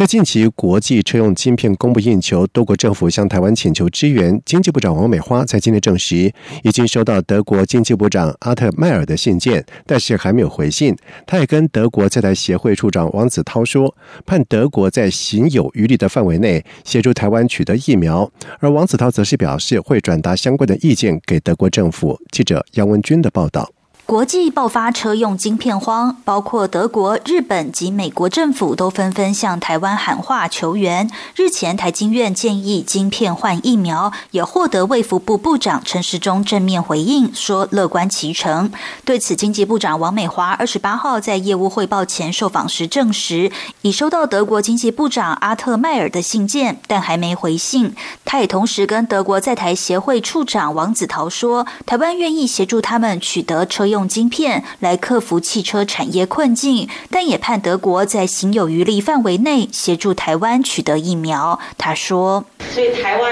在近期国际车用晶片供不应求，多国政府向台湾请求支援。经济部长王美花在今天证实，已经收到德国经济部长阿特迈尔的信件，但是还没有回信。他也跟德国在台协会处长王子涛说，盼德国在行有余力的范围内协助台湾取得疫苗。而王子涛则是表示，会转达相关的意见给德国政府。记者杨文军的报道。国际爆发车用晶片荒，包括德国、日本及美国政府都纷纷向台湾喊话求援。日前，台经院建议晶片换疫苗，也获得卫福部部长陈时中正面回应，说乐观其成。对此，经济部长王美华二十八号在业务汇报前受访时证实，已收到德国经济部长阿特迈尔的信件，但还没回信。他也同时跟德国在台协会处长王子陶说，台湾愿意协助他们取得车用。用晶片来克服汽车产业困境，但也盼德国在行有余力范围内协助台湾取得疫苗。他说：“所以台湾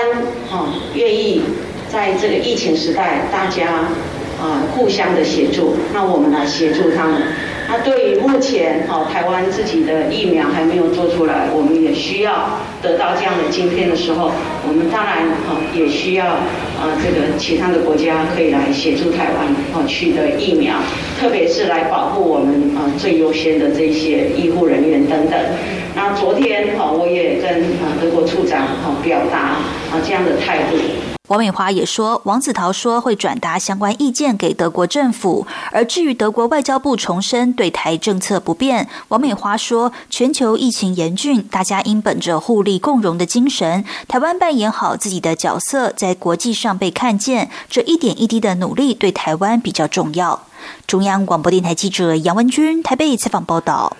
啊，愿意在这个疫情时代，大家啊互相的协助，那我们来协助他们。”那对于目前哦，台湾自己的疫苗还没有做出来，我们也需要得到这样的晶片的时候，我们当然哦也需要啊这个其他的国家可以来协助台湾哦取得疫苗，特别是来保护我们呃最优先的这些医护人员等等。那昨天哦我也跟德国处长哦表达啊这样的态度。王美华也说，王子陶说会转达相关意见给德国政府。而至于德国外交部重申对台政策不变，王美华说，全球疫情严峻，大家应本着互利共荣的精神，台湾扮演好自己的角色，在国际上被看见，这一点一滴的努力对台湾比较重要。中央广播电台记者杨文君台北采访报道。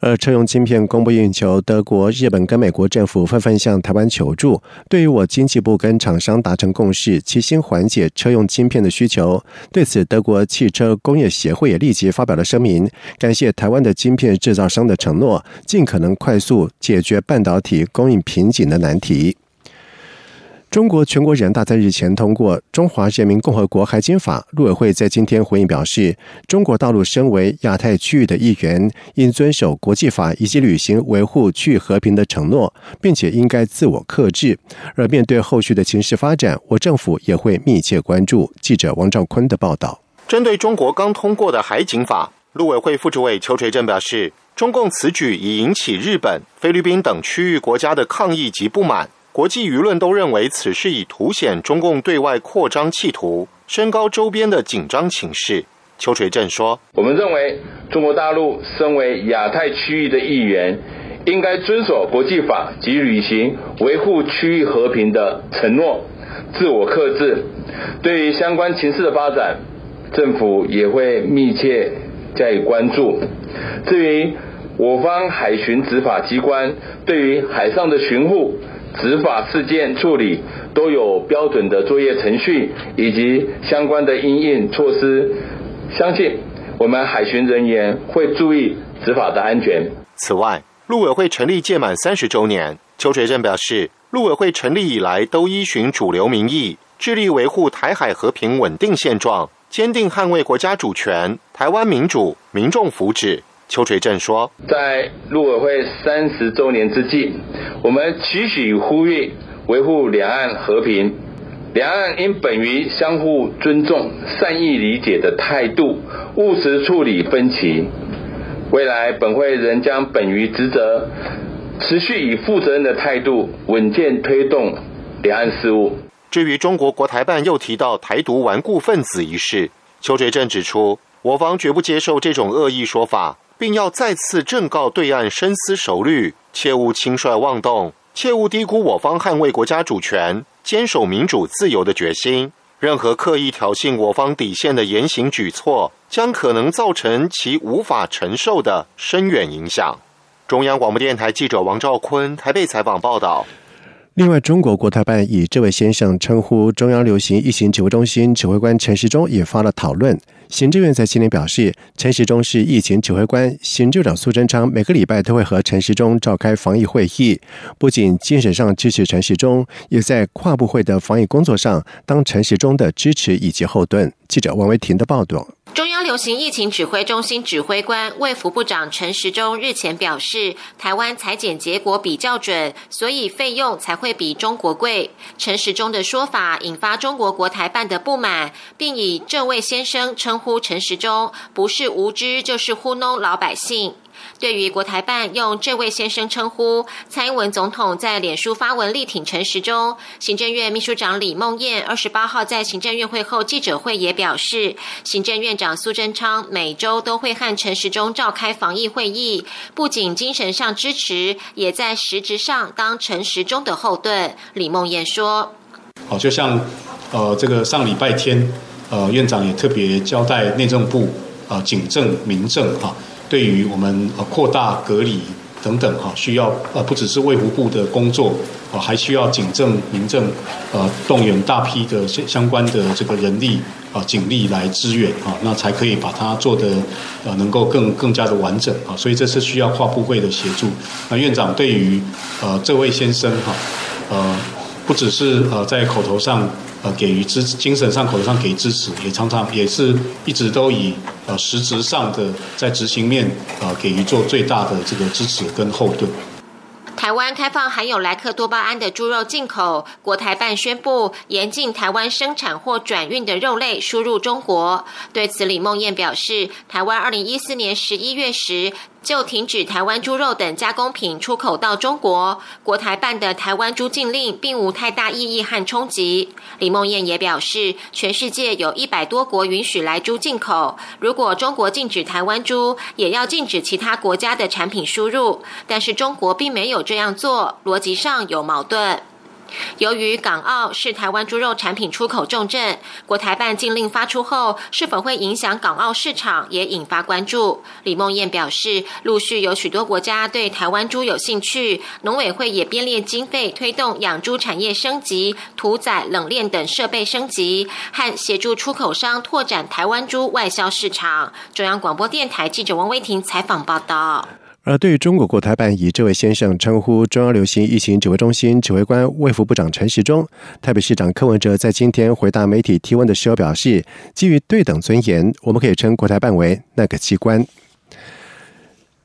而车用晶片供不应求，德国、日本跟美国政府纷纷向台湾求助。对于我经济部跟厂商达成共识，齐心缓解车用晶片的需求。对此，德国汽车工业协会也立即发表了声明，感谢台湾的晶片制造商的承诺，尽可能快速解决半导体供应瓶颈的难题。中国全国人大在日前通过《中华人民共和国海警法》，陆委会在今天回应表示，中国大陆身为亚太区域的一员，应遵守国际法以及履行维护区域和平的承诺，并且应该自我克制。而面对后续的情势发展，我政府也会密切关注。记者王兆坤的报道。针对中国刚通过的海警法，陆委会副主委邱垂正表示，中共此举已引起日本、菲律宾等区域国家的抗议及不满。国际舆论都认为此事已凸显中共对外扩张企图，升高周边的紧张情势。邱垂正说：“我们认为，中国大陆身为亚太区域的一员，应该遵守国际法及履行维护区域和平的承诺，自我克制。对于相关情势的发展，政府也会密切加以关注。至于我方海巡执法机关对于海上的巡护，”执法事件处理都有标准的作业程序以及相关的应应措施，相信我们海巡人员会注意执法的安全。此外，陆委会成立届满三十周年，邱垂正表示，陆委会成立以来都依循主流民意，致力维护台海和平稳定现状，坚定捍卫国家主权、台湾民主、民众福祉。邱垂正说：“在陆委会三十周年之际，我们期许呼吁维护两岸和平，两岸应本于相互尊重、善意理解的态度，务实处理分歧。未来本会仍将本于职责，持续以负责任的态度，稳健推动两岸事务。”至于中国国台办又提到台独顽固分子一事，邱垂正指出，我方绝不接受这种恶意说法。并要再次正告对岸深思熟虑，切勿轻率妄动，切勿低估我方捍卫国家主权、坚守民主自由的决心。任何刻意挑衅我方底线的言行举措，将可能造成其无法承受的深远影响。中央广播电台记者王兆坤台北采访报道。另外，中国国台办以这位先生称呼中央流行疫情指挥中心指挥官陈时中，引发了讨论。行政院在今年表示，陈时中是疫情指挥官，行政长苏贞昌每个礼拜都会和陈时中召开防疫会议，不仅精神上支持陈时中，也在跨部会的防疫工作上当陈时中的支持以及后盾。记者王维婷的报道。中央流行疫情指挥中心指挥官卫福部长陈时中日前表示，台湾裁剪结果比较准，所以费用才会比中国贵。陈时中的说法引发中国国台办的不满，并以这位先生称呼陈时中，不是无知就是糊弄老百姓。对于国台办用这位先生称呼，蔡英文总统在脸书发文力挺陈时中。行政院秘书长李梦燕二十八号在行政院会后记者会也表示，行政院长苏贞昌每周都会和陈时中召开防疫会议，不仅精神上支持，也在实质上当陈时中的后盾。李梦燕说：“好，就像呃，这个上礼拜天，呃，院长也特别交代内政部啊，警政民政哈。”对于我们呃扩大隔离等等哈，需要呃不只是卫福部的工作，呃还需要警政民政呃动员大批的相相关的这个人力啊警力来支援啊，那才可以把它做的呃能够更更加的完整啊，所以这是需要跨部会的协助。那院长对于呃这位先生哈呃不只是呃在口头上。呃，给予支精神上、口头上给予支持，也常常也是一直都以呃实质上的在执行面呃给予做最大的这个支持跟后盾。台湾开放含有莱克多巴胺的猪肉进口，国台办宣布严禁台湾生产或转运的肉类输入中国。对此，李梦燕表示，台湾二零一四年十一月时。就停止台湾猪肉等加工品出口到中国，国台办的台湾猪禁令并无太大意义和冲击。李梦燕也表示，全世界有一百多国允许来猪进口，如果中国禁止台湾猪，也要禁止其他国家的产品输入。但是中国并没有这样做，逻辑上有矛盾。由于港澳是台湾猪肉产品出口重镇，国台办禁令发出后，是否会影响港澳市场，也引发关注。李梦燕表示，陆续有许多国家对台湾猪有兴趣，农委会也编列经费推动养猪产业升级、屠宰、冷链等设备升级，和协助出口商拓展台湾猪外销市场。中央广播电台记者王威婷采访报道。而对于中国国台办以这位先生称呼中央流行疫情指挥中心指挥官卫副部长陈时中，台北市长柯文哲在今天回答媒体提问的时候表示，基于对等尊严，我们可以称国台办为那个机关。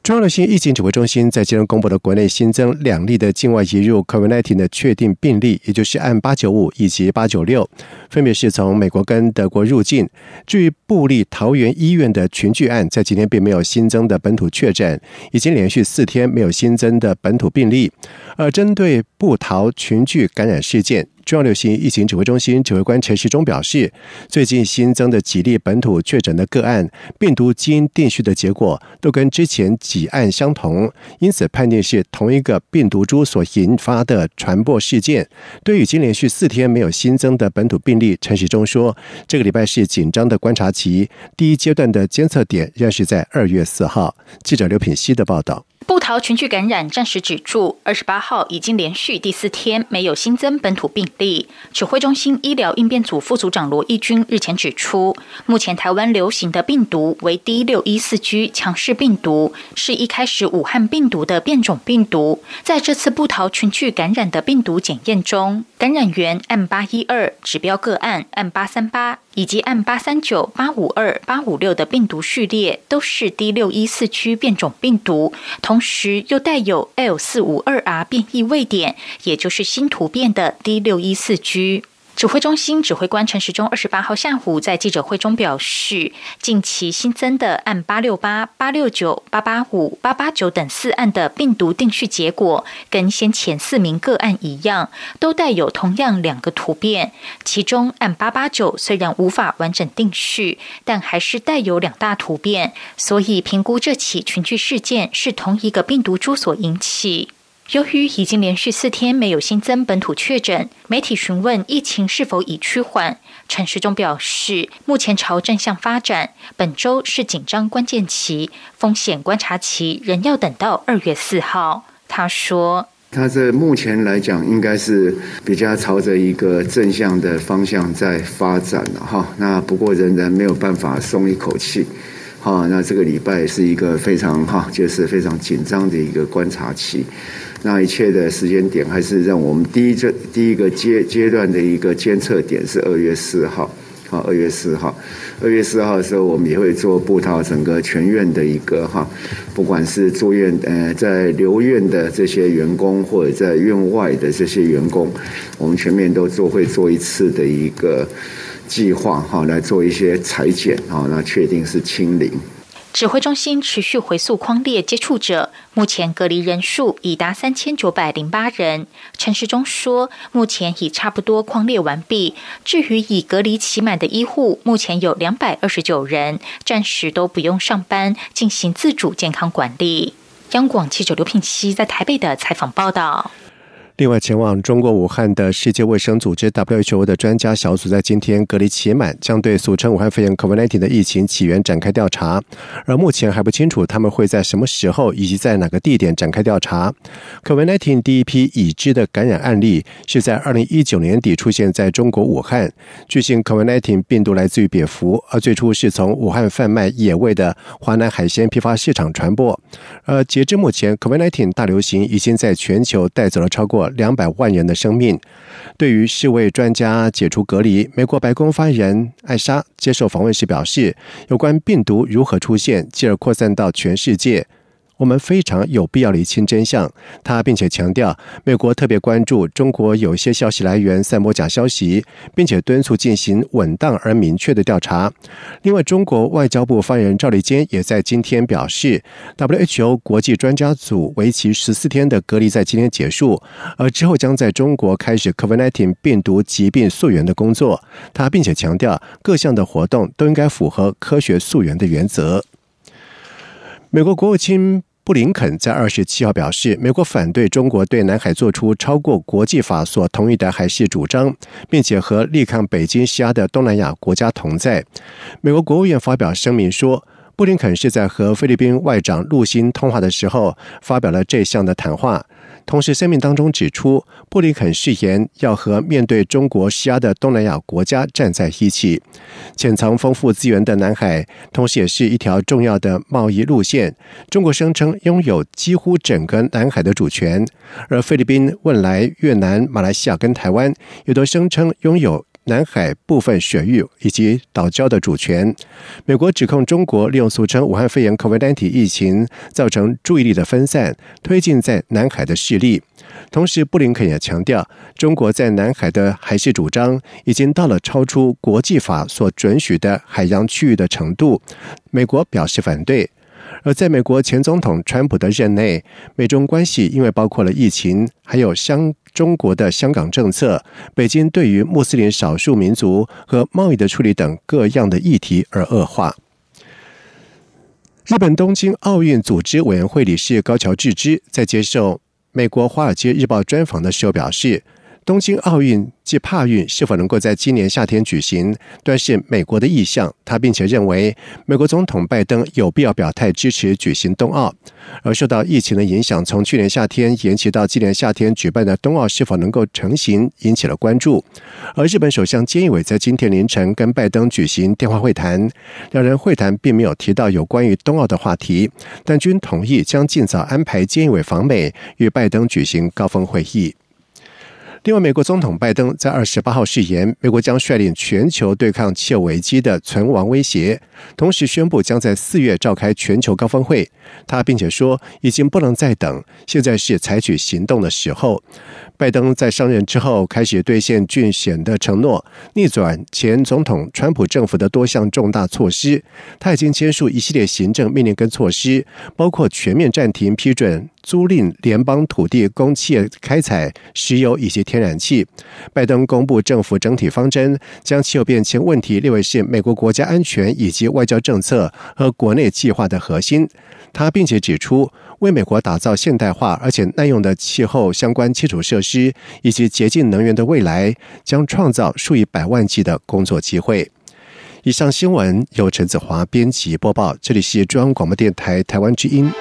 中央流行疫情指挥中心在今天公布的国内新增两例的境外移入 COVID-19 的确定病例，也就是按八九五以及八九六，分别是从美国跟德国入境。至于布利桃园医院的群聚案，在今天并没有新增的本土确诊，已经连续四天没有新增的本土病例。而针对布桃群聚感染事件，中央流行疫情指挥中心指挥官陈时中表示，最近新增的几例本土确诊的个案，病毒基因定序的结果都跟之前几案相同，因此判定是同一个病毒株所引发的传播事件。对于已经连续四天没有新增的本土病例，陈时中说，这个礼拜是紧张的观察期，第一阶段的监测点仍是在二月四号。记者刘品希的报道。布桃群聚感染暂时止住，二十八号已经连续第四天没有新增本土病例。指挥中心医疗应变组副组长罗义军日前指出，目前台湾流行的病毒为 D 六一四 G 强势病毒，是一开始武汉病毒的变种病毒。在这次布桃群聚感染的病毒检验中，感染源 M 八一二指标个案 M 八三八。以及按八三九、八五二、八五六的病毒序列都是 D 六一四区变种病毒，同时又带有 L 四五二 R 变异位点，也就是新突变的 D 六一四区。指挥中心指挥官陈时中二十八号下午在记者会中表示，近期新增的按八六八、八六九、八八五、八八九等四案的病毒定序结果，跟先前四名个案一样，都带有同样两个突变。其中按八八九虽然无法完整定序，但还是带有两大突变，所以评估这起群聚事件是同一个病毒株所引起。由于已经连续四天没有新增本土确诊，媒体询问疫情是否已趋缓，陈时中表示，目前朝正向发展，本周是紧张关键期，风险观察期仍要等到二月四号。他说。它这目前来讲，应该是比较朝着一个正向的方向在发展了哈。那不过仍然没有办法松一口气，哈。那这个礼拜是一个非常哈，就是非常紧张的一个观察期。那一切的时间点，还是让我们第一这第一个阶阶段的一个监测点是二月四号。好，二月四号，二月四号的时候，我们也会做布套整个全院的一个哈，不管是住院呃在留院的这些员工，或者在院外的这些员工，我们全面都做会做一次的一个计划哈，来做一些裁剪啊，那确定是清零。指挥中心持续回溯框列接触者，目前隔离人数已达三千九百零八人。陈时中说，目前已差不多框列完毕。至于已隔离期满的医护，目前有两百二十九人，暂时都不用上班，进行自主健康管理。央广记者刘品熙在台北的采访报道。另外，前往中国武汉的世界卫生组织 WHO 的专家小组在今天隔离期满，将对俗称武汉肺炎 COVID-19 的疫情起源展开调查。而目前还不清楚他们会在什么时候以及在哪个地点展开调查。COVID-19 第一批已知的感染案例是在2019年底出现在中国武汉。据悉，COVID-19 病毒来自于蝙蝠，而最初是从武汉贩卖野味的华南海鲜批发市场传播。而截至目前，COVID-19 大流行已经在全球带走了超过。两百万人的生命。对于世卫专家解除隔离，美国白宫发言人艾莎接受访问时表示，有关病毒如何出现，继而扩散到全世界。我们非常有必要厘清真相。他并且强调，美国特别关注中国有些消息来源散播假消息，并且敦促进行稳当而明确的调查。另外，中国外交部发言人赵立坚也在今天表示，WHO 国际专家组为期十四天的隔离在今天结束，而之后将在中国开始 COVID-19 病毒疾病溯源的工作。他并且强调，各项的活动都应该符合科学溯源的原则。美国国务卿布林肯在二十七号表示，美国反对中国对南海做出超过国际法所同意的海事主张，并且和力抗北京施压的东南亚国家同在。美国国务院发表声明说。布林肯是在和菲律宾外长陆新通话的时候发表了这项的谈话。同时，声明当中指出，布林肯誓言要和面对中国施压的东南亚国家站在一起。潜藏丰富资源的南海，同时也是一条重要的贸易路线。中国声称拥有几乎整个南海的主权，而菲律宾、汶莱、越南、马来西亚跟台湾也都声称拥有。南海部分水域以及岛礁的主权，美国指控中国利用俗称武汉肺炎 （COVID-19） 疫情造成注意力的分散，推进在南海的势力。同时，布林肯也强调，中国在南海的海事主张已经到了超出国际法所准许的海洋区域的程度。美国表示反对。而在美国前总统川普的任内，美中关系因为包括了疫情，还有香。中国的香港政策、北京对于穆斯林少数民族和贸易的处理等各样的议题而恶化。日本东京奥运组织委员会理事高桥智之在接受美国《华尔街日报》专访的时候表示。东京奥运及帕运是否能够在今年夏天举行，端是美国的意向。他并且认为，美国总统拜登有必要表态支持举行冬奥。而受到疫情的影响，从去年夏天延期到今年夏天举办的冬奥是否能够成行，引起了关注。而日本首相菅义伟在今天凌晨跟拜登举行电话会谈，两人会谈并没有提到有关于冬奥的话题，但均同意将尽早安排菅义伟访美，与拜登举行高峰会议。另外，美国总统拜登在二十八号誓言，美国将率领全球对抗气候危机的存亡威胁，同时宣布将在四月召开全球高峰会。他并且说，已经不能再等，现在是采取行动的时候。拜登在上任之后开始兑现竞选的承诺，逆转前总统川普政府的多项重大措施。他已经签署一系列行政命令跟措施，包括全面暂停批准租赁联邦土地供企业开采石油以及天然气。拜登公布政府整体方针，将气候变迁问题列为是美国国家安全以及外交政策和国内计划的核心。他并且指出。为美国打造现代化而且耐用的气候相关基础设施以及洁净能源的未来，将创造数以百万计的工作机会。以上新闻由陈子华编辑播报，这里是中央广播电台台湾之音。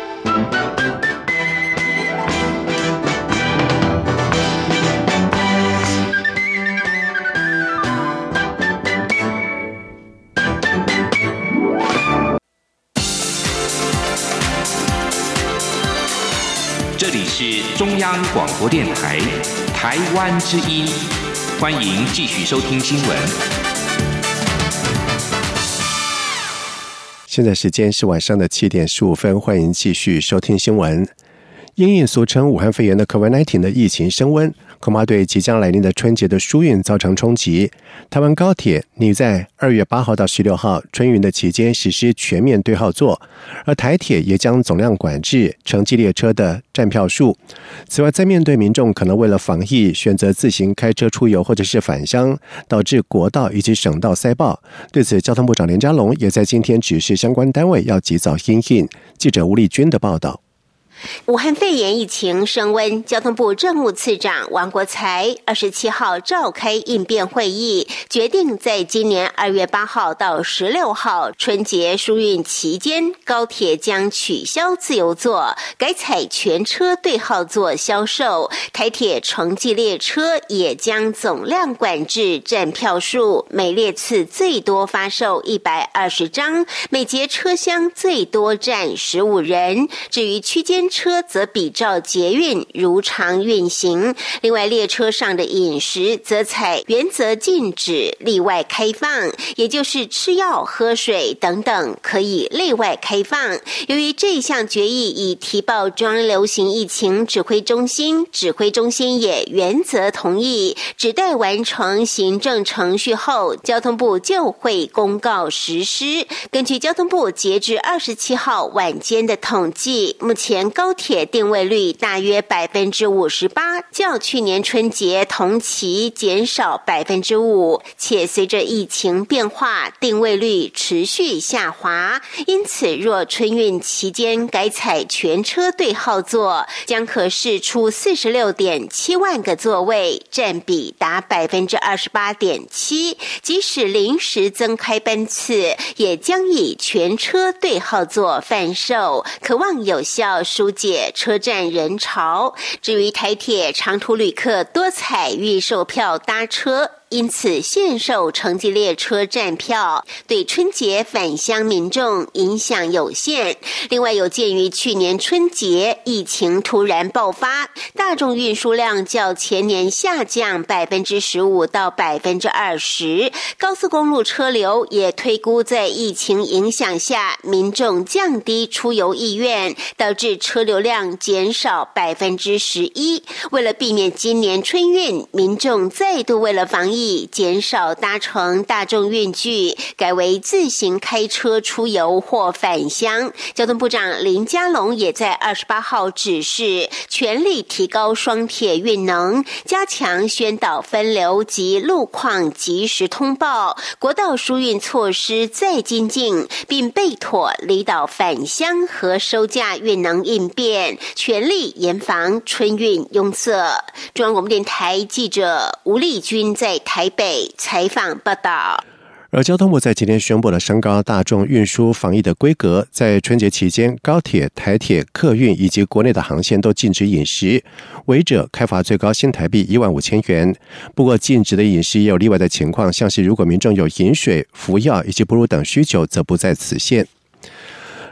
是中央广播电台台湾之音，欢迎继续收听新闻。现在时间是晚上的七点十五分，欢迎继续收听新闻。因应俗称武汉肺炎的 COVID-19 的疫情升温。恐怕对即将来临的春节的疏运造成冲击。台湾高铁拟在二月八号到十六号春运的期间实施全面对号座，而台铁也将总量管制城际列车的站票数。此外，在面对民众可能为了防疫选择自行开车出游或者是返乡，导致国道以及省道塞爆，对此，交通部长连佳龙也在今天指示相关单位要及早应应。记者吴丽君的报道。武汉肺炎疫情升温，交通部政务次长王国才二十七号召开应变会议，决定在今年二月八号到十六号春节疏运期间，高铁将取消自由座，改采全车对号座销售；台铁城际列车也将总量管制站票数，每列次最多发售一百二十张，每节车厢最多站十五人。至于区间，车则比照捷运如常运行，另外列车上的饮食则采原则禁止例外开放，也就是吃药、喝水等等可以例外开放。由于这项决议已提报中央流行疫情指挥中心，指挥中心也原则同意，只待完成行政程序后，交通部就会公告实施。根据交通部截至二十七号晚间的统计，目前高铁定位率大约百分之五十八，较去年春节同期减少百分之五，且随着疫情变化，定位率持续下滑。因此，若春运期间改采全车对号座，将可释出四十六点七万个座位，占比达百分之二十八点七。即使临时增开班次，也将以全车对号座贩售，渴望有效疏。疏解车站人潮。至于台铁长途旅客多采预售票搭车。因此，限售城际列车站票对春节返乡民众影响有限。另外，有鉴于去年春节疫情突然爆发，大众运输量较前年下降百分之十五到百分之二十，高速公路车流也推估在疫情影响下，民众降低出游意愿，导致车流量减少百分之十一。为了避免今年春运民众再度为了防疫，减少搭乘大众运具，改为自行开车出游或返乡。交通部长林佳龙也在二十八号指示，全力提高双铁运能，加强宣导分流及路况及时通报，国道疏运措施再精进，并备妥离岛返乡和收假运能应变，全力严防春运拥塞。中央广播电台记者吴丽君在。台北采访报道。而交通部在今天宣布了升高大众运输防疫的规格，在春节期间，高铁、台铁、客运以及国内的航线都禁止饮食，违者开罚最高新台币一万五千元。不过，禁止的饮食也有例外的情况，像是如果民众有饮水、服药以及哺乳等需求，则不在此限。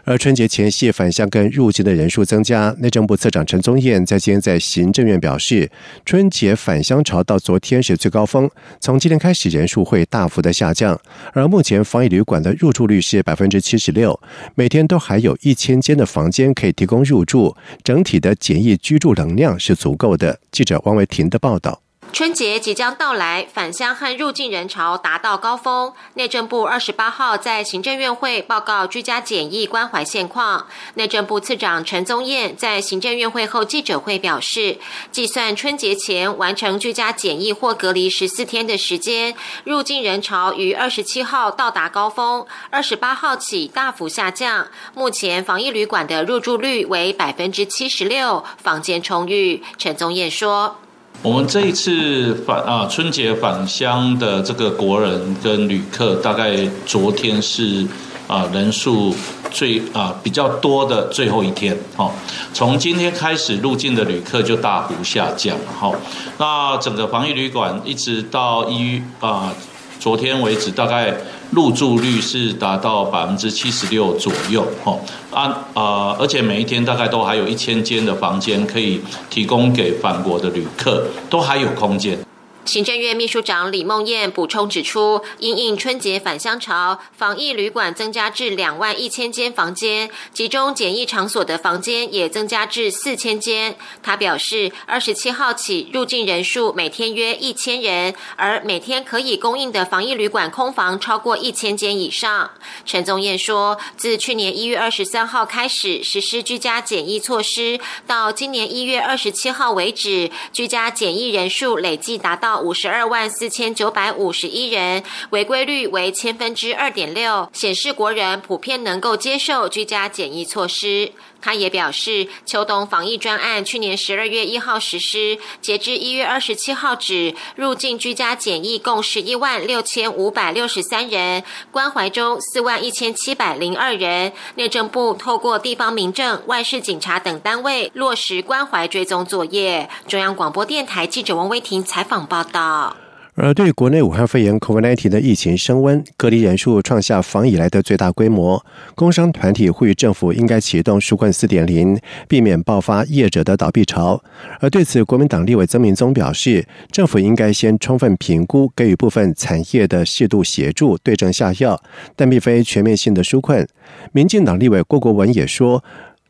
而春节前夕返乡跟入境的人数增加，内政部次长陈宗彦在今天在行政院表示，春节返乡潮到昨天是最高峰，从今天开始人数会大幅的下降。而目前防疫旅馆的入住率是百分之七十六，每天都还有一千间的房间可以提供入住，整体的简易居住能量是足够的。记者汪维婷的报道。春节即将到来，返乡和入境人潮达到高峰。内政部二十八号在行政院会报告居家检疫关怀现况。内政部次长陈宗彦在行政院会后记者会表示，计算春节前完成居家检疫或隔离十四天的时间，入境人潮于二十七号到达高峰，二十八号起大幅下降。目前防疫旅馆的入住率为百分之七十六，房间充裕。陈宗彦说。我们这一次返啊春节返乡的这个国人跟旅客，大概昨天是啊人数最啊比较多的最后一天，哈，从今天开始入境的旅客就大幅下降，哈，那整个防疫旅馆一直到一啊昨天为止大概入住率是达到百分之七十六左右，哦，啊啊，而且每一天大概都还有一千间的房间可以提供给返国的旅客，都还有空间。行政院秘书长李梦燕补充指出，因应春节返乡潮，防疫旅馆增加至两万一千间房间，集中检疫场所的房间也增加至四千间。他表示，二十七号起入境人数每天约一千人，而每天可以供应的防疫旅馆空房超过一千间以上。陈宗彦说，自去年一月二十三号开始实施居家检疫措施，到今年一月二十七号为止，居家检疫人数累计达到。五十二万四千九百五十一人，违规率为千分之二点六，显示国人普遍能够接受居家检疫措施。他也表示，秋冬防疫专案去年十二月一号实施，截至一月二十七号止，入境居家检疫共十一万六千五百六十三人，关怀中四万一千七百零二人。内政部透过地方民政、外事警察等单位落实关怀追踪作业。中央广播电台记者王威婷采访报道。而对国内武汉肺炎 （COVID-19） 的疫情升温，隔离人数创下防以来的最大规模，工商团体呼吁政府应该启动纾困4.0，避免爆发业者的倒闭潮。而对此，国民党立委曾明宗表示，政府应该先充分评估，给予部分产业的适度协助，对症下药，但并非全面性的纾困。民进党立委郭国文也说。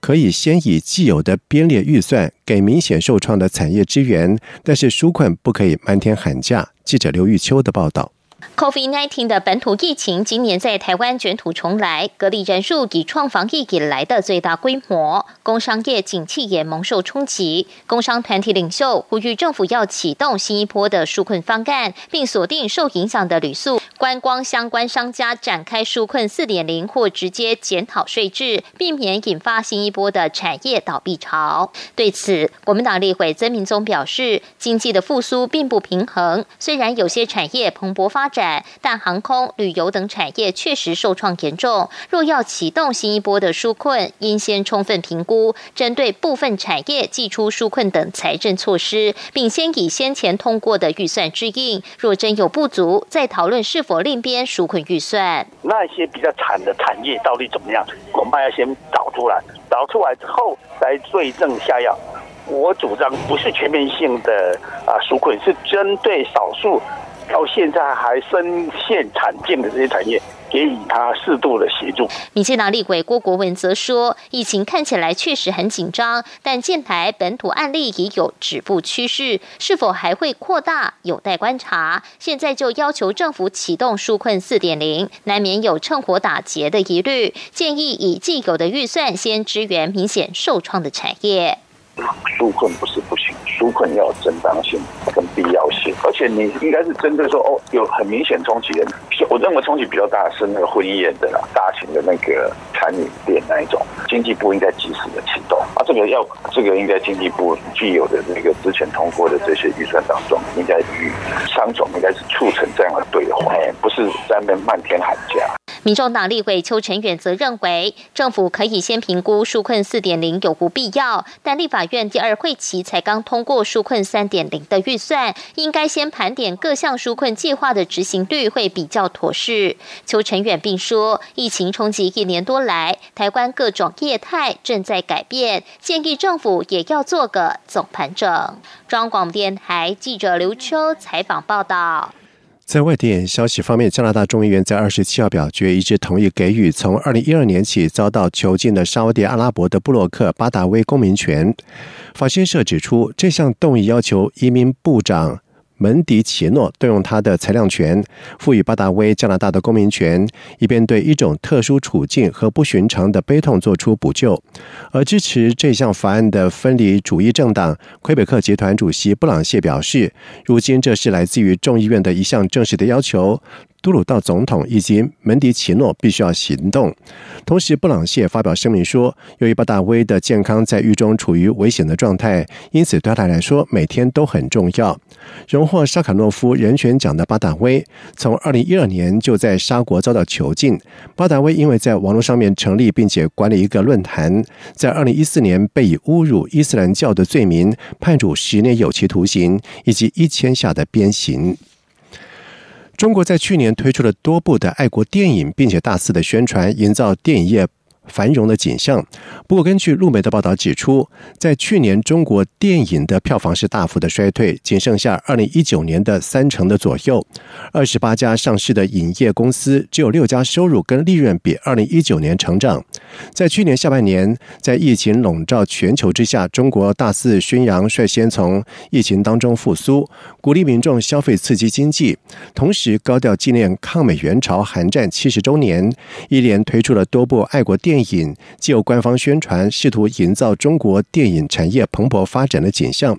可以先以既有的编列预算给明显受创的产业支援，但是纾困不可以漫天喊价。记者刘玉秋的报道。COVID-19 的本土疫情今年在台湾卷土重来，隔离人数已创防疫以来的最大规模，工商业景气也蒙受冲击。工商团体领袖呼吁政府要启动新一波的纾困方案，并锁定受影响的旅宿、观光相关商家展开纾困4.0或直接检讨税制，避免引发新一波的产业倒闭潮。对此，国民党立委曾明宗表示，经济的复苏并不平衡，虽然有些产业蓬勃发展展。但航空、旅游等产业确实受创严重。若要启动新一波的纾困，应先充分评估，针对部分产业寄出纾困等财政措施，并先以先前通过的预算支应。若真有不足，再讨论是否另编纾困预算。那些比较惨的产业到底怎么样？恐怕要先找出来，找出来之后再对症下药。我主张不是全面性的啊纾困，是针对少数。到现在还深陷惨境的这些产业，给予他适度的协助。民进党立委郭国文则说，疫情看起来确实很紧张，但近台本土案例已有止步趋势，是否还会扩大，有待观察。现在就要求政府启动纾困四点零，难免有趁火打劫的疑虑，建议以既有的预算先支援明显受创的产业。纾困不是不行，纾困要有正当性跟必要性，而且你应该是针对说哦，有很明显冲击的。我认为冲击比较大的是那个婚宴的啦，大型的那个餐饮店那一种，经济部应该及时的启动啊。这个要这个应该经济部具有的那个之前通过的这些预算当中，应该与商总应该是促成这样的对话，不是在那漫天喊价。民众党立委邱成远则认为，政府可以先评估纾困四点零有无必要，但立法院第二会期才刚通过纾困三点零的预算，应该先盘点各项纾困计划的执行率会比较妥适。邱成远并说，疫情冲击一年多来，台湾各种业态正在改变，建议政府也要做个总盘整。中央广播电台记者刘秋采访报道。在外电消息方面，加拿大众议院在二十七号表决一致同意给予从二零一二年起遭到囚禁的沙地阿拉伯的布洛克巴达威公民权。法新社指出，这项动议要求移民部长。门迪奇诺动用他的裁量权，赋予巴达威加拿大的公民权，以便对一种特殊处境和不寻常的悲痛做出补救。而支持这项法案的分离主义政党魁北克集团主席布朗谢表示，如今这是来自于众议院的一项正式的要求。杜鲁道总统以及门迪奇诺必须要行动。同时，布朗谢发表声明说，由于巴达威的健康在狱中处于危险的状态，因此对他来说每天都很重要。荣获沙卡诺夫人权奖的巴达威，从二零一二年就在沙国遭到囚禁。巴达威因为在网络上面成立并且管理一个论坛，在二零一四年被以侮辱伊斯兰教的罪名判处十年有期徒刑以及一千下的鞭刑。中国在去年推出了多部的爱国电影，并且大肆的宣传，营造电影业。繁荣的景象。不过，根据路媒的报道指出，在去年中国电影的票房是大幅的衰退，仅剩下二零一九年的三成的左右。二十八家上市的影业公司，只有六家收入跟利润比二零一九年成长。在去年下半年，在疫情笼罩全球之下，中国大肆宣扬率先从疫情当中复苏，鼓励民众消费，刺激经济，同时高调纪念抗美援朝、韩战七十周年，一连推出了多部爱国电。电影既有官方宣传，试图营造中国电影产业蓬勃发展的景象。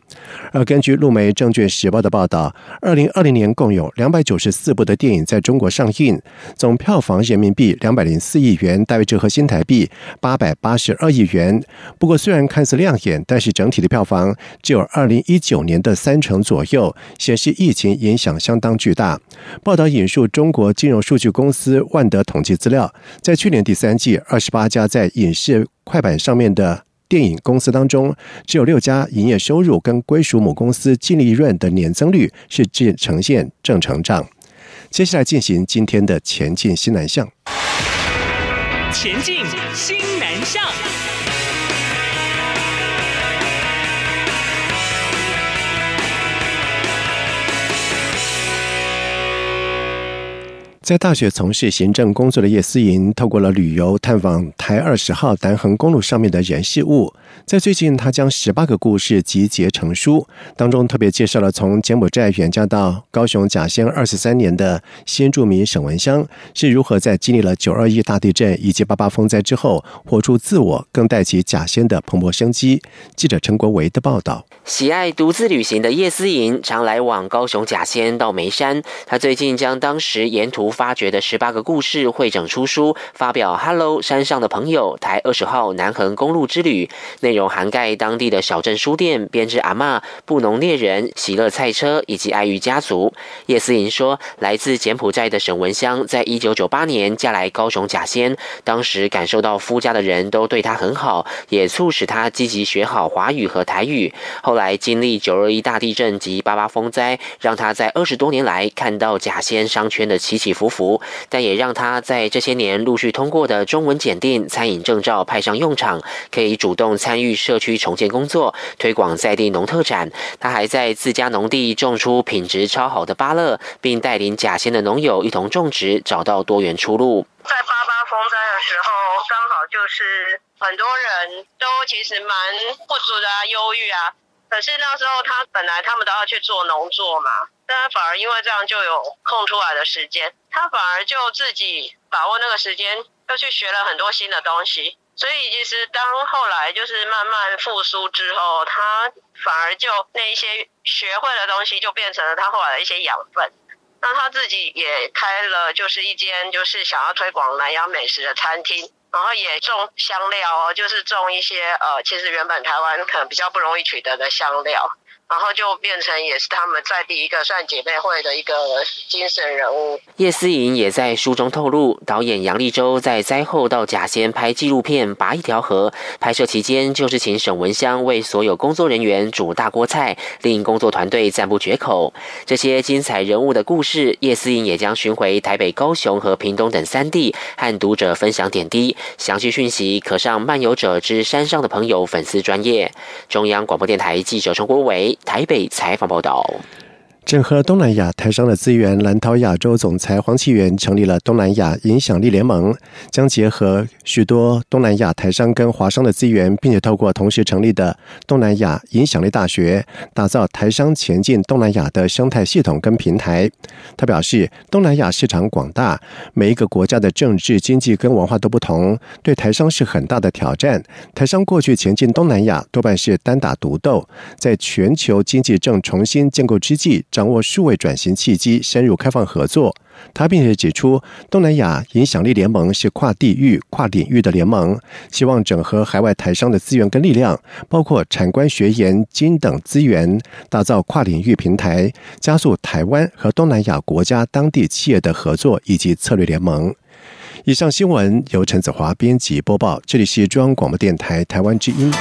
而根据路媒《证券时报》的报道，二零二零年共有两百九十四部的电影在中国上映，总票房人民币两百零四亿元，大约折合新台币八百八十二亿元。不过，虽然看似亮眼，但是整体的票房只有二零一九年的三成左右，显示疫情影响相当巨大。报道引述中国金融数据公司万德统计资料，在去年第三季，二十八。大家在影视快板上面的电影公司当中，只有六家营业收入跟归属母公司净利润的年增率是呈呈现正成长。接下来进行今天的前进新南向。前进新南向。在大学从事行政工作的叶思莹，透过了旅游探访台二十号南横公路上面的人事物。在最近，他将十八个故事集结成书，当中特别介绍了从柬埔寨远嫁到高雄甲仙二十三年的新住民沈文香是如何在经历了九二一大地震以及八八风灾之后，活出自我，更带起甲仙的蓬勃生机。记者陈国维的报道。喜爱独自旅行的叶思莹，常来往高雄甲仙到眉山。他最近将当时沿途发掘的十八个故事汇整出书，发表《Hello 山上的朋友》台二十号南横公路之旅。内容涵盖当地的小镇书店、编织阿嬷、布农猎人、喜乐菜车以及爱玉家族。叶思莹说，来自柬埔寨的沈文香，在一九九八年嫁来高雄甲仙，当时感受到夫家的人都对她很好，也促使她积极学好华语和台语。后来经历九二一大地震及八八风灾，让她在二十多年来看到甲仙商圈的起起伏伏，但也让他在这些年陆续通过的中文检定、餐饮证照派上用场，可以主动参。与社区重建工作，推广在地农特产。他还在自家农地种出品质超好的芭乐，并带领甲仙的农友一同种植，找到多元出路。在八八风灾的时候，刚好就是很多人都其实蛮不足的，忧郁啊。可是那时候他本来他们都要去做农作嘛，但他反而因为这样就有空出来的时间，他反而就自己把握那个时间，又去学了很多新的东西。所以其实当后来就是慢慢复苏之后，他反而就那一些学会的东西就变成了他后来的一些养分。那他自己也开了就是一间就是想要推广南洋美食的餐厅，然后也种香料哦，就是种一些呃，其实原本台湾可能比较不容易取得的香料。然后就变成也是他们在第一个算姐妹会的一个精神人物。叶思莹也在书中透露，导演杨立洲在灾后到甲仙拍纪录片《拔一条河》，拍摄期间就是请沈文香为所有工作人员煮大锅菜，令工作团队赞不绝口。这些精彩人物的故事，叶思莹也将巡回台北、高雄和屏东等三地，和读者分享点滴。详细讯息可上漫游者之山上的朋友粉丝专业。中央广播电台记者陈国伟。台北采访报道。整合东南亚台商的资源，蓝涛亚洲总裁黄启源成立了东南亚影响力联盟，将结合许多东南亚台商跟华商的资源，并且透过同时成立的东南亚影响力大学，打造台商前进东南亚的生态系统跟平台。他表示，东南亚市场广大，每一个国家的政治、经济跟文化都不同，对台商是很大的挑战。台商过去前进东南亚多半是单打独斗，在全球经济正重新建构之际。掌握数位转型契机，深入开放合作。他并且指出，东南亚影响力联盟是跨地域、跨领域的联盟，希望整合海外台商的资源跟力量，包括产官学研金等资源，打造跨领域平台，加速台湾和东南亚国家当地企业的合作以及策略联盟。以上新闻由陈子华编辑播报，这里是中央广播电台台湾之音。